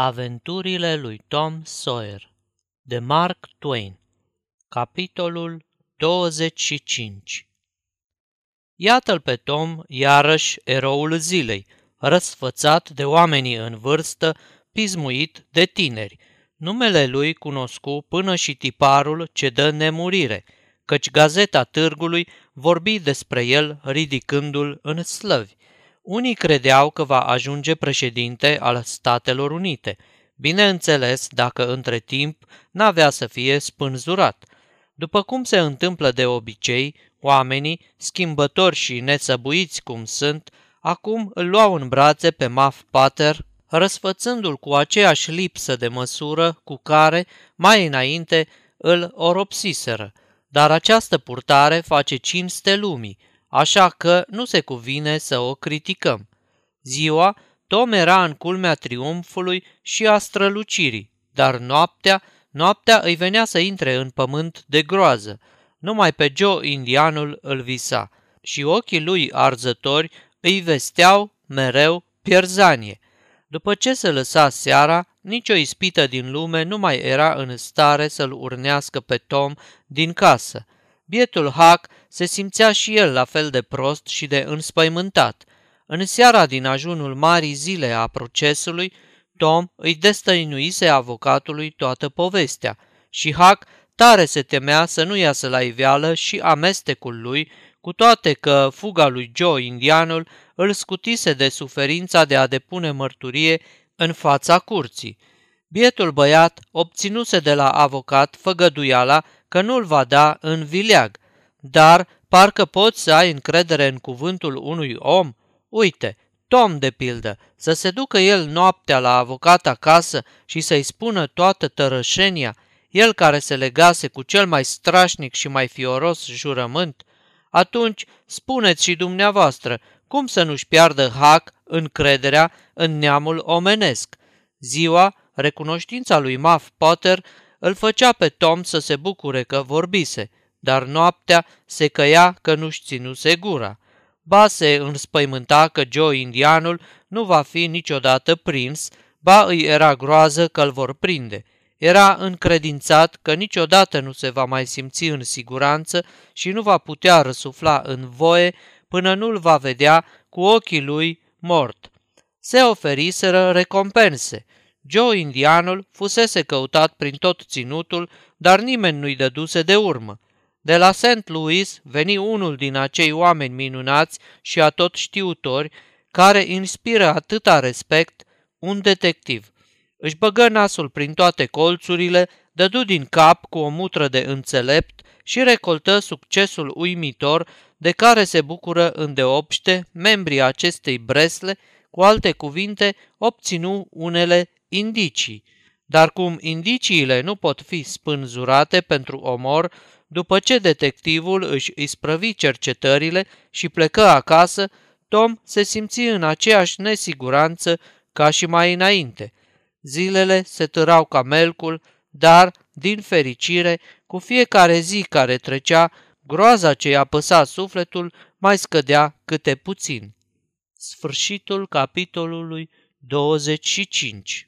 Aventurile lui Tom Sawyer de Mark Twain Capitolul 25 Iată-l pe Tom, iarăși eroul zilei, răsfățat de oamenii în vârstă, pismuit de tineri. Numele lui cunoscu până și tiparul ce dă nemurire, căci gazeta târgului vorbi despre el ridicându-l în slăvi. Unii credeau că va ajunge președinte al Statelor Unite, bineînțeles dacă între timp n-avea să fie spânzurat. După cum se întâmplă de obicei, oamenii, schimbători și nesăbuiți cum sunt, acum îl luau în brațe pe Muff Pater, răsfățându-l cu aceeași lipsă de măsură cu care, mai înainte, îl oropsiseră. Dar această purtare face cinste lumii, așa că nu se cuvine să o criticăm. Ziua, Tom era în culmea triumfului și a strălucirii, dar noaptea, noaptea îi venea să intre în pământ de groază. Numai pe Joe indianul îl visa și ochii lui arzători îi vesteau mereu pierzanie. După ce se lăsa seara, nicio ispită din lume nu mai era în stare să-l urnească pe Tom din casă – Bietul Hac se simțea și el la fel de prost și de înspăimântat. În seara din ajunul marii zile a procesului, Tom îi destăinuise avocatului toată povestea și Hac tare se temea să nu iasă la iveală și amestecul lui, cu toate că fuga lui Joe indianul îl scutise de suferința de a depune mărturie în fața curții. Bietul băiat obținuse de la avocat făgăduiala că nu-l va da în vileag, dar parcă poți să ai încredere în cuvântul unui om? Uite, Tom, de pildă, să se ducă el noaptea la avocat acasă și să-i spună toată tărășenia, el care se legase cu cel mai strașnic și mai fioros jurământ, atunci spuneți și dumneavoastră cum să nu-și piardă hac încrederea în neamul omenesc. Ziua, recunoștința lui Muff Potter îl făcea pe Tom să se bucure că vorbise, dar noaptea se căia că nu-și ținuse gura. Ba se înspăimânta că Joe indianul nu va fi niciodată prins, ba îi era groază că îl vor prinde. Era încredințat că niciodată nu se va mai simți în siguranță și nu va putea răsufla în voie până nu-l va vedea cu ochii lui mort. Se oferiseră recompense – Joe indianul fusese căutat prin tot ținutul, dar nimeni nu-i dăduse de urmă. De la St. Louis veni unul din acei oameni minunați și atot știutori, care inspiră atâta respect, un detectiv. Își băgă nasul prin toate colțurile, dădu din cap cu o mutră de înțelept și recoltă succesul uimitor de care se bucură îndeopște membrii acestei bresle, cu alte cuvinte, obținu unele indicii, dar cum indiciile nu pot fi spânzurate pentru omor, după ce detectivul își isprăvi cercetările și plecă acasă, Tom se simți în aceeași nesiguranță ca și mai înainte. Zilele se târau ca melcul, dar, din fericire, cu fiecare zi care trecea, groaza ce i-a păsat sufletul mai scădea câte puțin. Sfârșitul capitolului 25